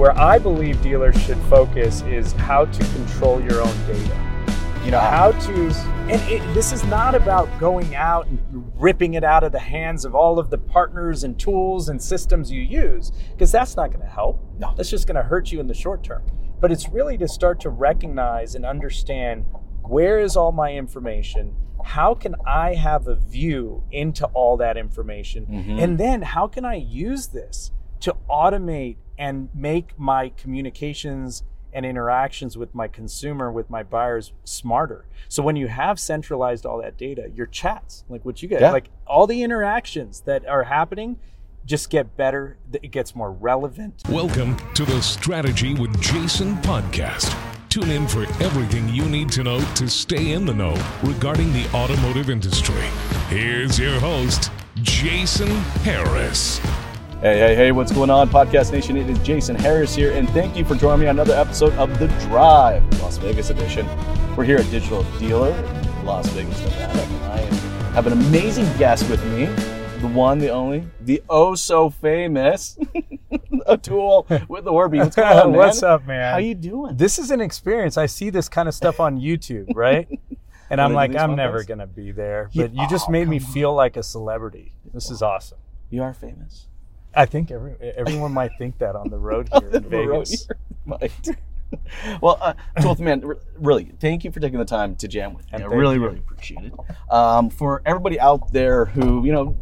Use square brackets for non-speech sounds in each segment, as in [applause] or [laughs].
Where I believe dealers should focus is how to control your own data. You know, how to, and it, this is not about going out and ripping it out of the hands of all of the partners and tools and systems you use, because that's not going to help. No. That's just going to hurt you in the short term. But it's really to start to recognize and understand where is all my information? How can I have a view into all that information? Mhm. And then how can I use this to automate and make my communications and interactions with my consumer, with my buyers smarter? So when you have centralized all that data, your chats, like what you get, Yeah. like all the interactions that are happening just get better, it gets more relevant. Welcome to the Strategy with Jason podcast. Tune in for everything you need to know to stay in the know regarding the automotive industry. Here's your host, Jason Harris. Hey, hey, hey, what's going on, Podcast Nation? It is Jason Harris here, and thank you for joining me on another episode of The Drive, Las Vegas edition. We're here at Digital Dealer, Las Vegas, Nevada. and I have an amazing guest with me, the one, the only, the oh so famous Atul [laughs] with the Orbee. What's going on, [laughs] man? What's up, man? How you doing? This is an experience. I see this kind of stuff on YouTube, right? [laughs] And I'm like, I'm podcasts? never gonna be there. But you just Oh, made me on. feel like a celebrity. This is awesome. You are famous. I think every, everyone might think that on the road [laughs] here in Vegas. Might. [laughs] well, uh, man, re- really, thank you for taking the time to jam with me. I really, you. really appreciate it. Um, for everybody out there who, you know,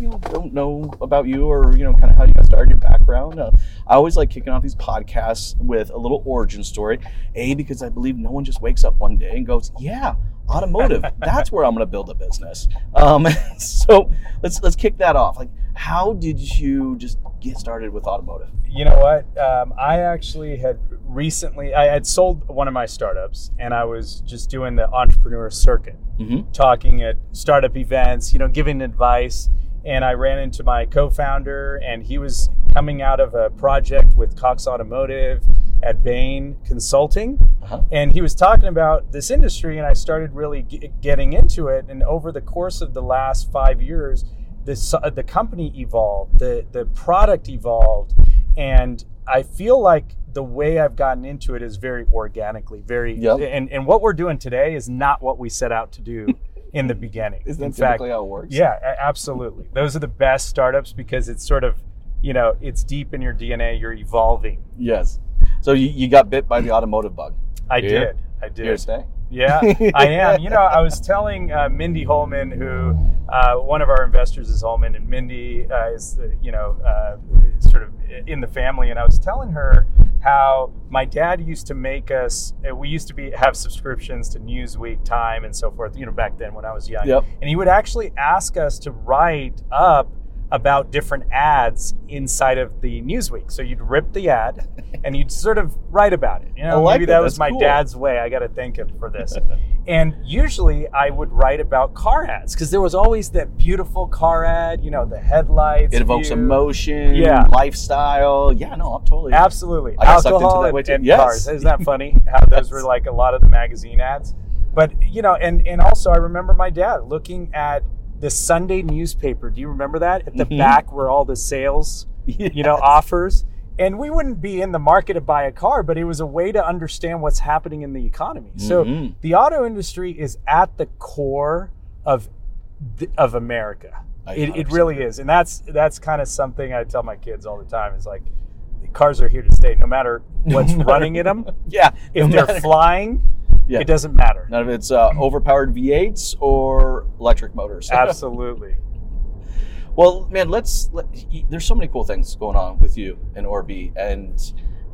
you know, don't know about you or, you know, kind of how you got started, your background, uh, I always like kicking off these podcasts with a little origin story. A, because I believe no one just wakes up one day and goes, yeah, automotive, that's where I'm going to build a business. Um, [laughs] so let's, let's kick that off. Like, how did you just get started with automotive? You know what? Um, I actually had recently I had sold one of my startups, and I was just doing the entrepreneur circuit. Mm-hmm. talking at startup events, you know, giving advice. And I ran into my co-founder, and he was coming out of a project with Cox Automotive at Bain Consulting, Uh-huh. and he was talking about this industry. And I started really ge- getting into it. And over the course of the last five years, this uh, the company evolved, the the product evolved, and I feel like the way I've gotten into it is very organically, very Yep. and and what we're doing today is not what we set out to do [laughs] in the beginning. Is that in fact, how it works? yeah, absolutely. Those are the best startups because it's sort of, you know, it's deep in your DNA. You're evolving. Yes. So you, you got bit by the automotive bug. I Yeah. did. I You here to did. stay? Yeah, I am. You know, I was telling uh, Mindy Holman, who uh, one of our investors is Holman, and Mindy uh, is, uh, you know, uh, sort of in the family. And I was telling her how my dad used to make us. uh, We used to be have subscriptions to Newsweek, Time, and so forth. You know, back then when I was young. Yep. And he would actually ask us to write up about different ads inside of the Newsweek. So you'd rip the ad [laughs] and you'd sort of write about it. You know, like maybe that. that was my cool. dad's way. I got to thank him for this. [laughs] and usually I would write about car ads because there was always that beautiful car ad, you know, the headlights. It evokes view. emotion, Yeah. lifestyle. Yeah, no, I'm totally. Absolutely. I got sucked into Alcohol that and, way too. and Yes. cars. Isn't that funny? How [laughs] those were like a lot of the magazine ads. But you know, and and also I remember my dad looking at the Sunday newspaper. Do you remember that at the Mhm. back where all the sales, you know, offers? And we wouldn't be in the market to buy a car, but it was a way to understand what's happening in the economy. So Mhm. the auto industry is at the core of of America. It, it really is, and that's that's kind of something I tell my kids all the time. Is like, cars are here to stay, no matter what's [laughs] running in them. Yeah. If no they're matter- flying, Yeah. it doesn't matter. None of it's uh, overpowered V8s or electric motors. [laughs] Absolutely. Well, man, let's. Let, there's so many cool things going on with you and Orbee, and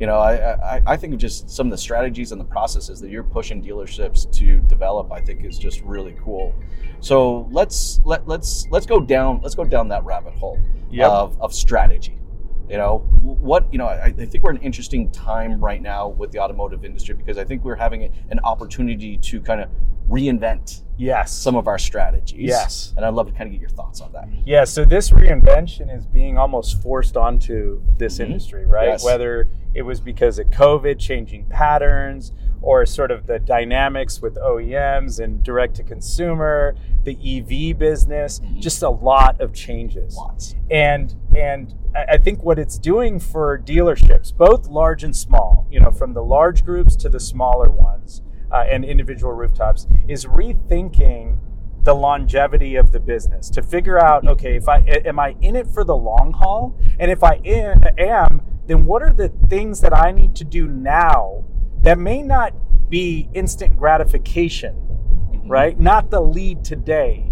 you know, I, I I think of just some of the strategies and the processes that you're pushing dealerships to develop. I think is just really cool. So let's let let's let's go down let's go down that rabbit hole Yep. of of strategy. You know what? You know, I, I think we're in an interesting time right now with the automotive industry because I think we're having an opportunity to kind of reinvent Yes. some of our strategies. Yes. and I'd love to kind of get your thoughts on that. Yeah, so this reinvention is being almost forced onto this Mhm. industry, right? Yes. Whether it was because of COVID changing patterns, or sort of the dynamics with OEMs and direct to consumer, the EV business, mm-hmm. just a lot of changes. Lots. And and I I think what it's doing for dealerships, both large and small, you know, from the large groups to the smaller ones uh, and individual rooftops, is rethinking the longevity of the business to figure out mm-hmm. okay if i am i in it for the long haul and if i eh, am then what are the things that i need to do now that may not be instant gratification mm-hmm. right? Not the lead today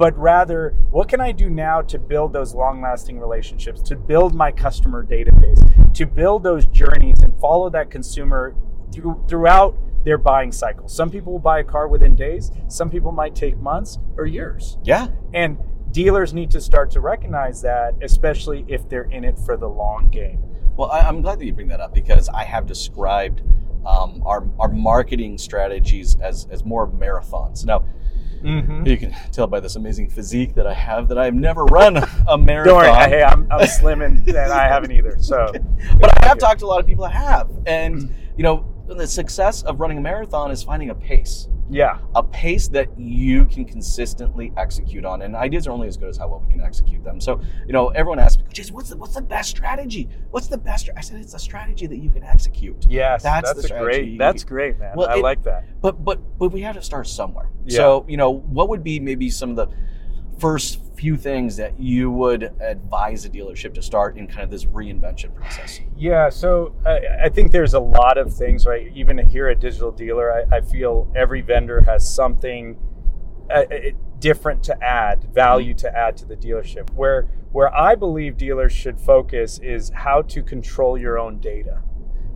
but rather what can i do now to build those long lasting relationships to build my customer database to build those journeys and follow that consumer through, throughout their buying cycle? Some people will buy a car within days some people might take months or years. Yeah. and dealers need to start to recognize that especially if they're in it for the long game. Well, I, I'm glad that you bring that up because I have described um, our, our marketing strategies as, as more marathons. Now, mm-hmm. you can tell by this amazing physique that I have that I've never run a marathon. [laughs] don't worry hey i'm, I'm slim and, and i haven't either so [laughs] but I have talked to a lot of people that have. And, you know, the success of running a marathon is finding a pace. Yeah a pace that you can consistently execute on. And ideas are only as good as how well we can execute them. So, you know, everyone asks me, Jason, what's the, what's the best strategy? What's the best? stra-" I said, it's a strategy that you can execute. yes That's that's, the strategy. great that's great man Well, i it- like that But, but, but we have to start somewhere. Yeah. So, you know, what would be maybe some of the first few things that you would advise a dealership to start in kind of this reinvention process? Yeah, so I, I think there's a lot of things, right? Even here at Digital Dealer, I, I feel every vendor has something uh, uh, different to add, value to add to the dealership. Where where I believe dealers should focus is how to control your own data.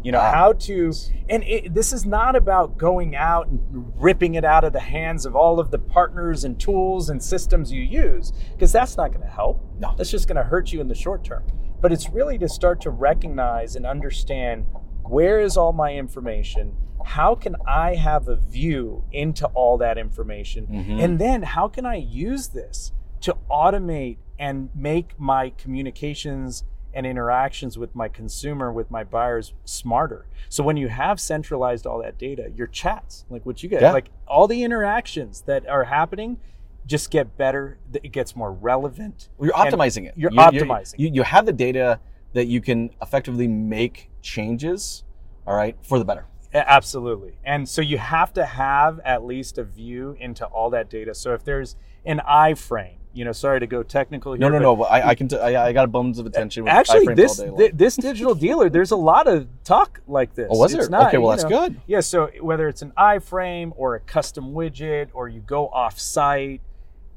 You know how to, and it, this is not about going out and ripping it out of the hands of all of the partners and tools and systems you use, because that's not going to help. No. That's just going to hurt you in the short term. But it's really to start to recognize and understand where is all my information? How can I have a view into all that information? Mhm. And then how can I use this to automate and make my communications and interactions with my consumer, with my buyers smarter? So when you have centralized all that data, your chats, like what you get, Yeah. like all the interactions that are happening just get better. It gets more relevant. Well, you're optimizing it. You're You- you- optimizing. You, you have the data that you can effectively make changes, all right, for the better. Absolutely. And so you have to have at least a view into all that data. So if there's an iframe, you know, sorry to go technical here. No, no, no. But I, I can. T- I, I got a bones of attention. With Actually, this all day long. thi- this digital dealer, there's a lot of talk like this. Oh, was It's there? not, Okay, well, that's know- good. Yeah, so whether it's an iframe or a custom widget or you go off site,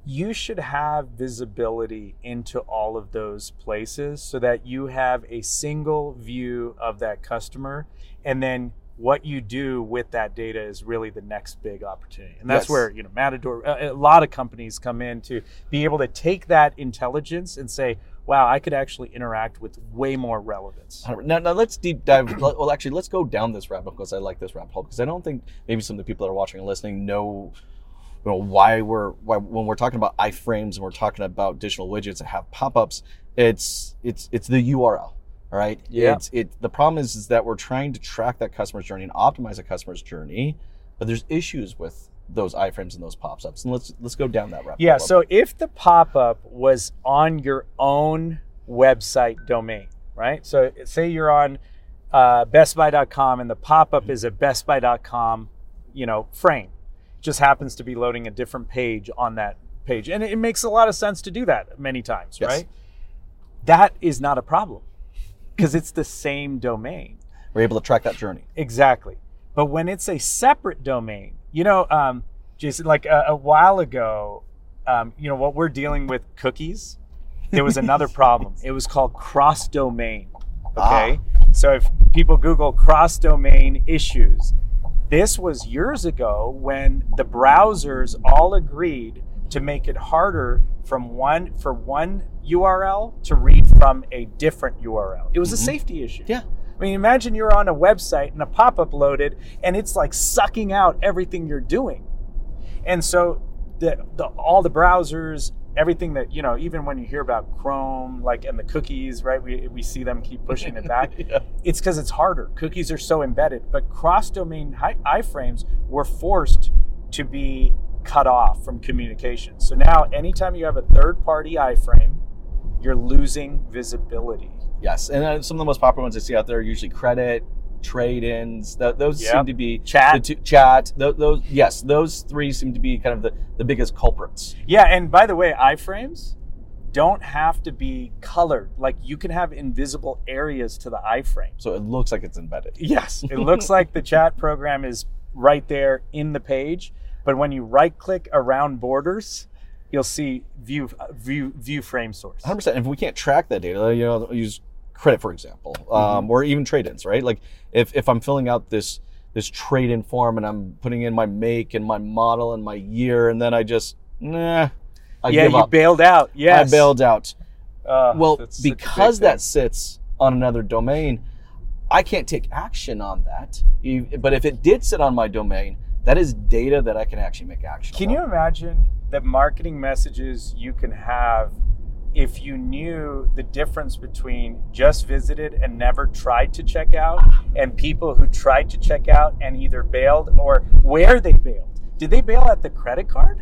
you should have visibility into all of those places so that you have a single view of that customer and then what you do with that data is really the next big opportunity and that's Yes. where you know matador a, a lot of companies come in to be able to take that intelligence and say wow i could actually interact with way more relevance Now, now let's deep dive. Well, actually, let's go down this rabbit because I like this rabbit hole because I don't think maybe some of the people that are watching and listening know, you know, why we're why when we're talking about iframes and we're talking about digital widgets that have pop-ups. It's it's it's the URL. Right. Yeah. It's it. The problem is is that we're trying to track that customer's journey and optimize the customer's journey, but there's issues with those iframes and those pops-ups. And let's let's go down that route. Yeah, so if the pop up was on your own website domain, right? So say you're on uh, bestbuy.com and the pop up is a bestbuy.com, you know, frame. It just happens to be loading a different page on that page. And it, it makes a lot of sense to do that many times, Yes. right? That is not a problem because it's the same domain. we're able to track that journey. Exactly. But when it's a separate domain, you know, um, Jason, like a, a while ago, um, you know, what we're dealing with cookies, there was another [laughs] problem. It was called cross domain. Okay. So if people Google cross domain issues, this was years ago when the browsers all agreed to make it harder from one for one URL to read from a different URL. It was a mm-hmm. safety issue. Yeah. I mean, imagine you're on a website and a pop up loaded and it's like sucking out everything you're doing. And so the, the, all the browsers everything that you know, even when you hear about Chrome, like and the cookies, right? We we see them keep pushing it back. [laughs] Yeah. It's because it's harder. Cookies are so embedded, but cross-domain hi- iframes were forced to be cut off from communication. So now, anytime you have a third-party iframe, you're losing visibility. Yes, and uh, some of the most popular ones I see out there are usually credit, trade-ins. Th- those Yep. seem to be Chat. two, chat. Th- those yes, those three seem to be kind of the, the biggest culprits. Yeah, and by the way, iframes don't have to be colored. Like you can have invisible areas to the iframe. So it looks like it's embedded. Yes, [laughs] it looks like the chat program is right there in the page, but when you right click around borders, you'll see view view view frame source. 100. percent If we can't track that data, you know, use credit for example, um, or even trade-ins, right? Like if if I'm filling out this this trade-in form and I'm putting in my make and my model and my year, and then I just nah, I yeah, give you up. bailed out. Yes. I bailed out. Uh, Well, that's such a big because that sits on another domain, I can't take action on that. But if it did sit on my domain, that is data that I can actually make action. Can you imagine the marketing messages you can have if you knew the difference between just visited and never tried to check out and people who tried to check out and either bailed or where they bailed? Did they bail at the credit card?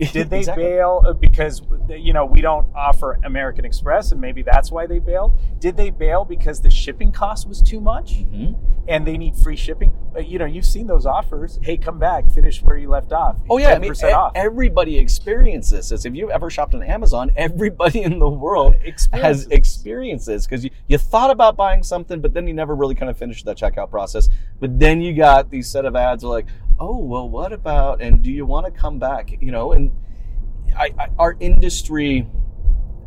[laughs] Did they Exactly. bail uh, because you know we don't offer American Express and maybe that's why they bailed? Did they bail because the shipping cost was too much Mhm. and they need free shipping? Uh, You know, you've seen those offers. Hey, come back, finish where you left off. Oh yeah, I mean, 10% off. everybody experiences this. If you've ever shopped on Amazon, [laughs] everybody in the world has Experiences. experiences because you, you thought about buying something, but then you never really kind of finished that checkout process. But then you got these set of ads like, oh well, what about? And do you want to come back? You know, and I, I, our industry,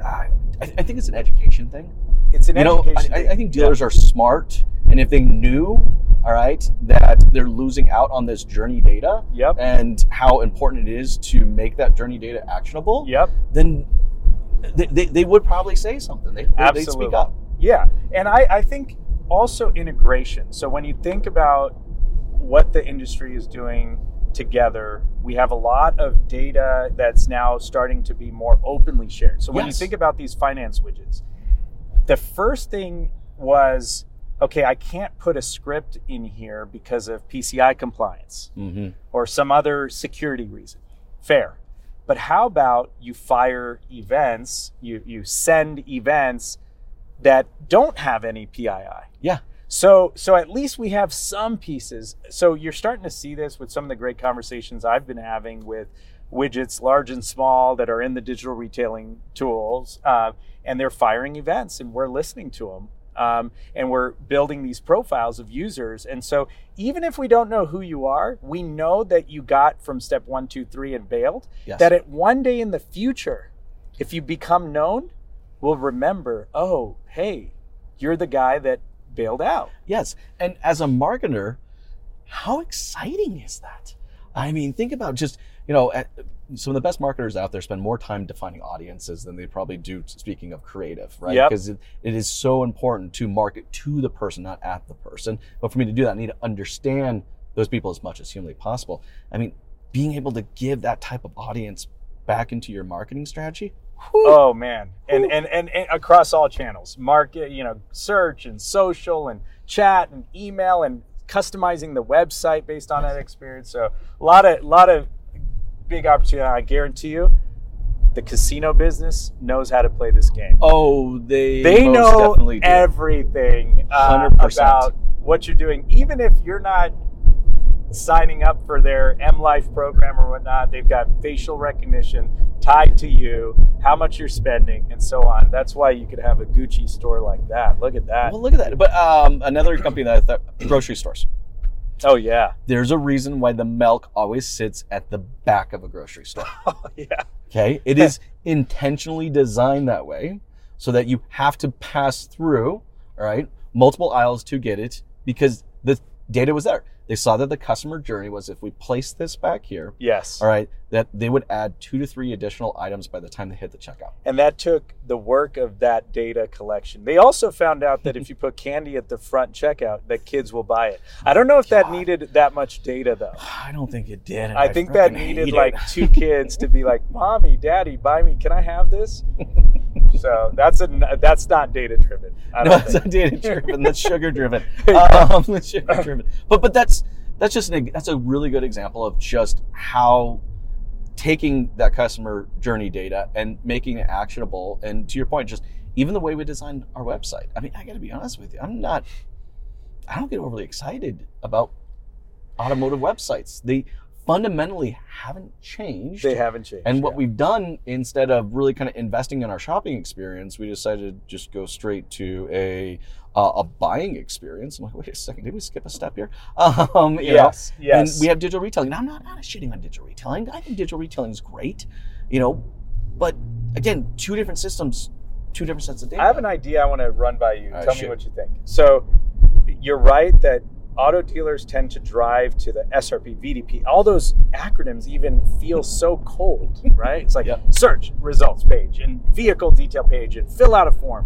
I, I think it's an education thing. It's an you know, education. I thing. I think dealers are smart, and if they knew, all right, that they're losing out on this journey data Yep. and how important it is to make that journey data actionable, Yep. then they, they, they would probably say something. They, they, would speak up. Yeah. And I, I think also integration. So when you think about what the industry is doing together, we have a lot of data that's now starting to be more openly shared. So when Yes. you think about these finance widgets, the first thing was okay, I can't put a script in here because of PCI compliance. Mm-hmm. or some other security reason. Fair. But how about you fire events, you, you send events that don't have any PII? Yeah. So so at least we have some pieces. So you're starting to see this with some of the great conversations I've been having with widgets, large and small, that are in the digital retailing tools, uh, and they're firing events, and we're listening to them. Um, and we're building these profiles of users. And so, even if we don't know who you are, we know that you got from step one, two, three, and bailed. Yes. That at one day in the future, if you become known, we'll remember, oh, hey, you're the guy that bailed out. Yes. And as a marketer, how exciting is that? I mean, think about just, you know, some of the best marketers out there spend more time defining audiences than they probably do speaking of creative, right? Yep. Because it, it is so important to market to the person, not at the person. But for me to do that, I need to understand those people as much as humanly possible. I mean, being able to give that type of audience back into your marketing strategy. whew, Oh man, and, and and and across all channels, market, you know, search and social and chat and email and customizing the website based on that experience. So a lot of lot of big opportunity. I guarantee you, the casino business knows how to play this game. Oh, they they most know definitely do. everything uh, 100%. about what you're doing, even if you're not signing up for their M Life program or whatnot. They've got facial recognition tied to you, how much you're spending, and so on. That's why you could have a Gucci store like that. Look at that. Well, look at that. But um, another company that I thought, grocery stores. Oh yeah, There's a reason why the milk always sits at the back of a grocery store. [laughs] oh yeah. Okay, it is intentionally designed that way so that you have to pass through, all right, multiple aisles to get it because data was there. They saw that the customer journey was if we place this back here, Yes. all right, that they would add two to three additional items by the time they hit the checkout. And that took the work of that data collection. They also found out that if you put candy at the front checkout, that kids will buy it. I don't know if that needed that much data though. I don't think it did. and I think that needed like two kids to be like, "Mommy, Daddy, buy me. Can I have this?" [laughs] So that's a that's not data driven. No, it's not data driven. That's [laughs] sugar driven. Um, that's sugar driven. [laughs] But but that's that's just an, that's a really good example of just how taking that customer journey data and making it actionable. And to your point, just even the way we design our website. I mean, I got to be honest with you. I'm not. I don't get overly excited about automotive websites. They fundamentally haven't changed. They haven't changed. And what yeah. we've done instead of really kind of investing in our shopping experience, we decided to just go straight to a uh, a buying experience. I'm like, wait a second, did we skip a step here? [laughs] Um, you know, yes, yes. And we have digital retailing. Now, I'm not, not shitting on digital retailing. I think digital retailing is great, you know, but again, two different systems, two different sets of data. I have an idea I want to run by you. Right, Tell me what you think. So, you're right that auto dealers tend to drive to the SRP, VDP. All those acronyms even feel so cold, [laughs] right? It's like Yep. search results page and vehicle detail page and fill out a form.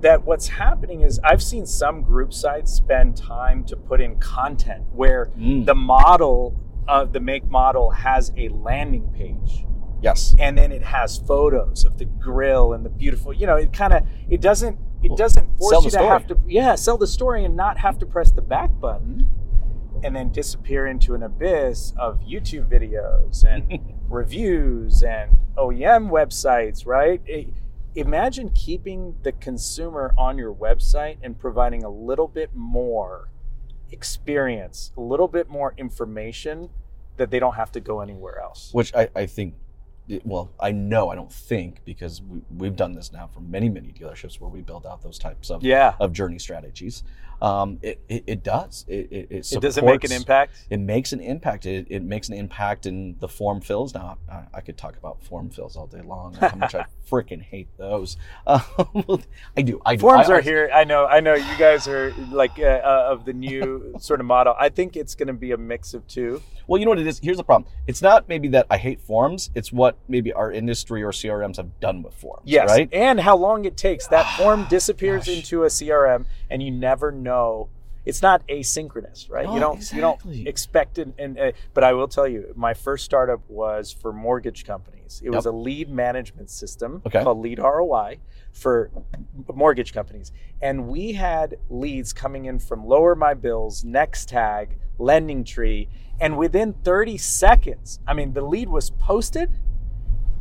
That what's happening is I've seen some group sites spend time to put in content where Mm. the model of the make model has a landing page yes. and then it has photos of the grill and the beautiful you know it kind of it doesn't it Well, doesn't force you to story. have to yeah sell the story and not have to press the back button and then disappear into an abyss of youtube videos and [laughs] reviews and oem websites right It- imagine keeping the consumer on your website and providing a little bit more experience a little bit more information that they don't have to go anywhere else which I, I think well i know i don't think because we, we've done this now for many many dealerships where we build out those types of, yeah of journey strategies um, it, it, it does it, it, it, It doesn't make an impact. it makes an impact it, it makes an impact in the form fills now I, I could talk about form fills all day long how much i [laughs] freaking hate those um, [laughs] i do i do Forms I- are I- here. I know. I know. You guys are like uh, uh, of the new [laughs] sort of model. I think it's going to be a mix of two. Well, you know what it is? Here's the problem. It's not maybe that I hate forms. It's what maybe our industry or CRMs have done with forms. Yes, Right? and how long it takes. That [sighs] form disappears Gosh. into a CRM, and you never know. It's not asynchronous, right? You don't you don't expect it. And uh, but I will tell you, my first startup was for mortgage companies. It was a lead management system Okay. called Lead ROI for mortgage companies, and we had leads coming in from LowerMyBills, Next Tag, LendingTree, and within 30 seconds, I mean, the lead was posted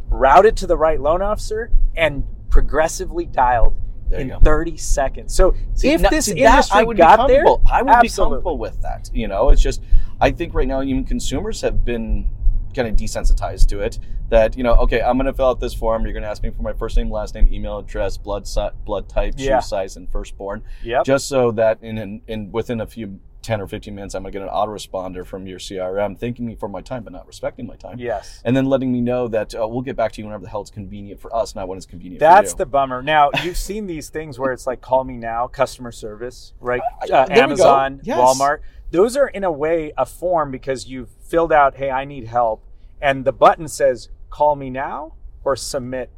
routed to the right loan officer and progressively dialed in go. 30 seconds. So See, if now- this see, that industry I would got be there. I would be comfortable with that. You know, it's just I think right now even consumers have been kind of desensitized to it. That you know, okay, I'm going to fill out this form. You're going to ask me for my first name, last name, email address, blood si- blood type, Yeah. shoe size, and firstborn. Yeah. Just so that in, in in within a few 10 or 15 minutes, I'm going to get an autoresponder from your CRM thanking me for my time, but not respecting my time. yes. And then letting me know that uh, we'll get back to you whenever the hell it's convenient for us, not when it's convenient That's for the bummer. Now, you've seen these things where it's like call me now, customer service, right? Uh, there we go. Amazon, Yes. Walmart. Those are in a way a form because you've filled out, hey, I need help. And the button says call me now or submit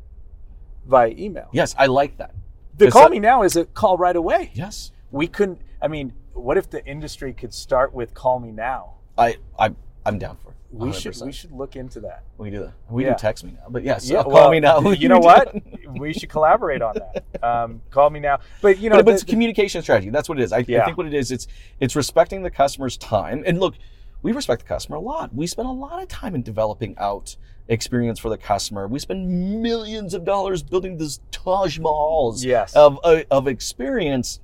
via email. Yes, I like that. The call that- me now is a call right away. Yes. We couldn't, I mean, what if the industry could start with call me now? I, I, I'm down for it. We should 100%. we should look into that. We do that. We Yeah. do text me now, but yes, Yeah, call well, me now. You [laughs] know what? we should collaborate on that. Um, call me now. But you know, but, but it's the- communication strategy. That's what it is. I, Yeah. I think what it is, it's it's respecting the customer's time. And look, we respect the customer a lot. We spend a lot of time in developing out experience for the customer. We spend millions of dollars building these Taj Mahals Yes. of uh, of experience.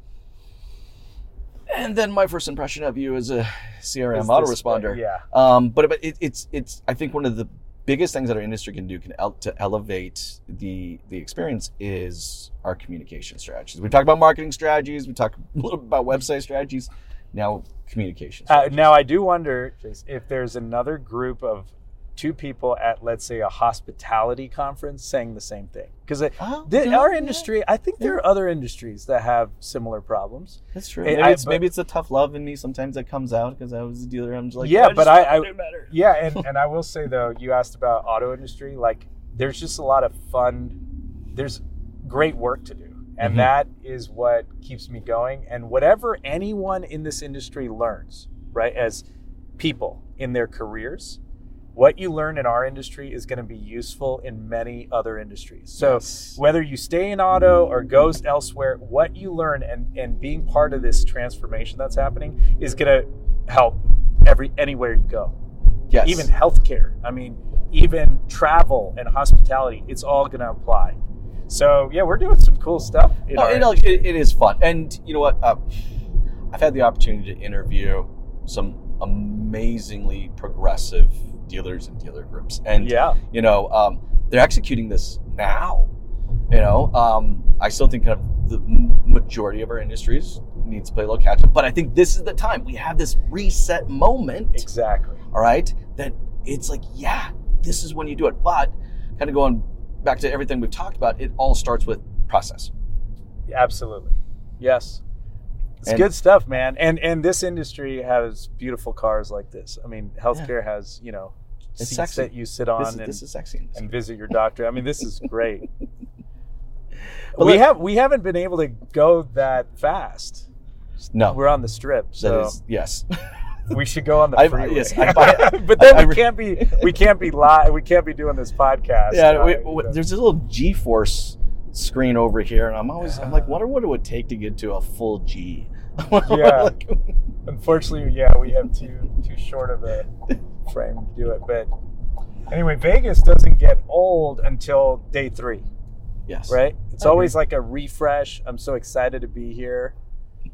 And then my first impression of you is a CRM Is this- autoresponder. yeah. Um, but but it, it's it's I think one of the biggest things that our industry can do can el- to elevate the the experience is our communication strategies. We talked about marketing strategies. We talked [laughs] a little bit about website strategies. Now communication. Uh, now I do wonder if there's another group of two people at let's say a hospitality conference saying the same thing because Oh, yeah, our yeah. industry i think there are other industries that have similar problems That's true. Maybe, I- it's, but- maybe it's the tough love in me sometimes that comes out because I was a dealer. I'm just like, Yeah, I but I- I- better. [laughs] yeah and, [laughs] and i will say though you asked about auto industry like there's just a lot of fun there's great work to do and Mhm. that is what keeps me going and whatever anyone in this industry learns right as people in their careers what you learn in our industry is going to be useful in many other industries so Yes. whether you stay in auto or goes elsewhere what you learn and, and being part of this transformation that's happening is going to help every anywhere you go yes. even healthcare. I mean, even travel and hospitality. It's all going to apply. So yeah, we're doing some cool stuff. In No, it, it is fun, and you know what? Uh, I've had the opportunity to interview some amazingly progressive dealers and dealer groups, and yeah, you know um, they're executing this now. You know, um, I still think kind of the majority of our industries needs to play a little catch up, but I think this is the time we have this reset moment. exactly. all right that it's like yeah this is when you do it but kind of going back to everything we've talked about it all starts with process Absolutely. Yes. It's And- good stuff, man. And and this industry has beautiful cars like this. I mean, healthcare has you know It's seats sexy. that you sit on this, is, and, this is sexy and visit your doctor. I mean, this is great. [laughs] We have we haven't been able to go that fast. no We're on the strip, so is yes we should go on the [laughs] I- freeway. yes, I [laughs] but then I- I we can't be we can't be live. We can't be doing this podcast. yeah we, we- there's this little g-force screen over here and i'm always i'm like wonder what it would take to get to a full g [laughs] Yeah. Like, Unfortunately, yeah, we have too too short of a frame to do it. But anyway, Vegas doesn't get old until day three, yes right? It's I always like a refresh. I'm so excited to be here,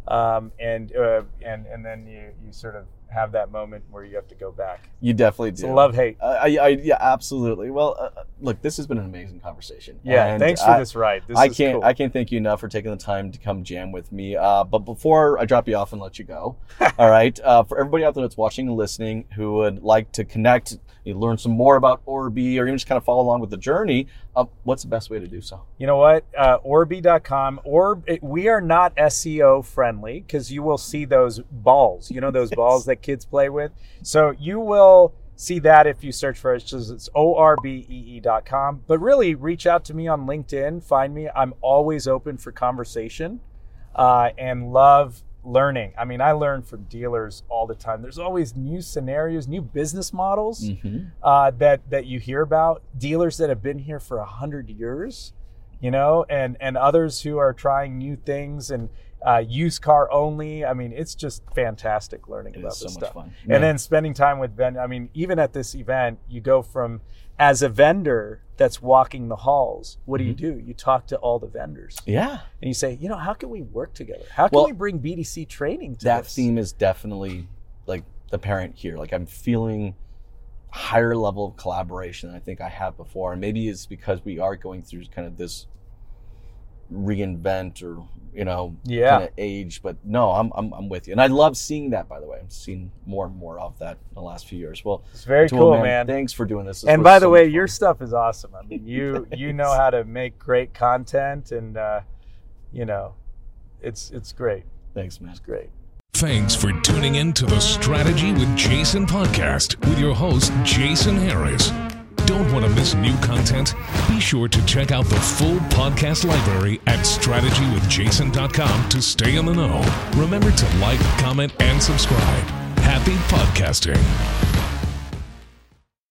um, and uh, and and then you you sort of have that moment where you have to go back. you definitely do a love hate. Uh, I, I, yeah, absolutely. Well, uh, look, this has been an amazing conversation. Yeah, And thanks for I- this ride. This I is can't cool. I can't thank you enough for taking the time to come jam with me. Uh, but before I drop you off and let you go, [laughs] all right, uh, for everybody out there that's watching and listening who would like to connect, you learn some more about Orbee, or even just kind of follow along with the journey, uh, what's the best way to do so? You know what? Uh, Orbee.com. Orb. It, we are not SEO friendly because you will see those balls. You know those [laughs] balls that kids play with. So you will see that if you search for it. It's, just, it's orbee.com. But really, reach out to me on LinkedIn. Find me. I'm always open for conversation, uh, and love learning. I mean, I learn from dealers all the time. There's always new scenarios, new business models Mm-hmm. uh, that that you hear about dealers that have been here for a hundred years, you know, and and others who are trying new things and uh, used car only. I mean, it's just fantastic learning It about is so this much stuff. And then spending time with Ben. I mean, even at this event, you go from as a vendor that's walking the halls. What do you Mm-hmm. do? You talk to all the vendors yeah, and you say, you know, how can we work together? How can Well, we bring BDC training to that this? theme is definitely like the parent here. Like I'm feeling higher level of collaboration than I think I have before. And maybe it's because we are going through kind of this reinvent or you know Yeah. kind of age. But no, I'm, I'm I'm with you, and I love seeing that. By the way, i've seen more and more of that in the last few years. Well, It's very cool, man. Thanks for doing this. This and was by so the way, much your stuff is awesome. I mean, you [laughs] you know how to make great content, and uh, you know, it's it's great. thanks, man. It's great. Thanks for tuning in to the Strategy with Jason podcast with your host, Jason Harris. Don't want to miss new content? Be sure to check out the full podcast library at strategywithjason.com to stay in the know. Remember to like, comment, and subscribe. Happy podcasting.